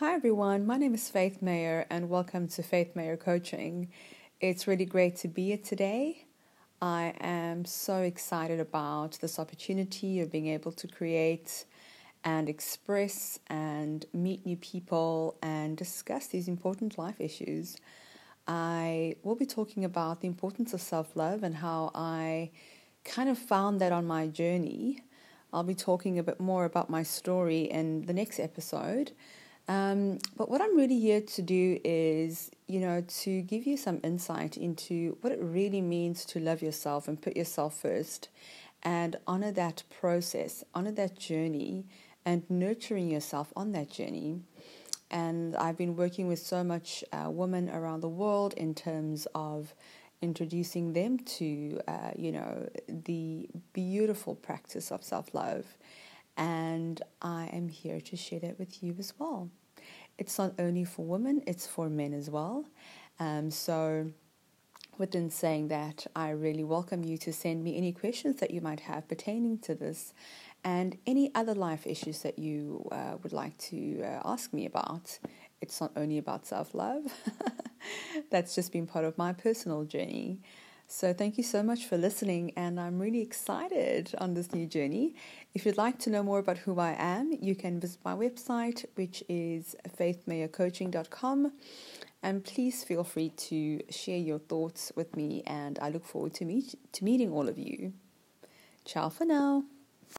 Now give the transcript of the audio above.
Hi, everyone. My name is Faith Mayer, and welcome to Faith Mayer Coaching. It's really great to be here today. I am so excited about this opportunity of being able to create and express and meet new people and discuss these important life issues. I will be talking about the importance of self love and how I kind of found that on my journey. I'll be talking a bit more about my story in the next episode. Um, but what I'm really here to do is, you know, to give you some insight into what it really means to love yourself and put yourself first and honor that process, honor that journey, and nurturing yourself on that journey. And I've been working with so much uh, women around the world in terms of introducing them to, uh, you know, the beautiful practice of self love. And I am here to share that with you as well. It's not only for women, it's for men as well. Um, so, within saying that, I really welcome you to send me any questions that you might have pertaining to this and any other life issues that you uh, would like to uh, ask me about. It's not only about self love, that's just been part of my personal journey. So, thank you so much for listening, and I'm really excited on this new journey. If you'd like to know more about who I am, you can visit my website, which is faithmayercoaching.com. And please feel free to share your thoughts with me, and I look forward to, meet, to meeting all of you. Ciao for now.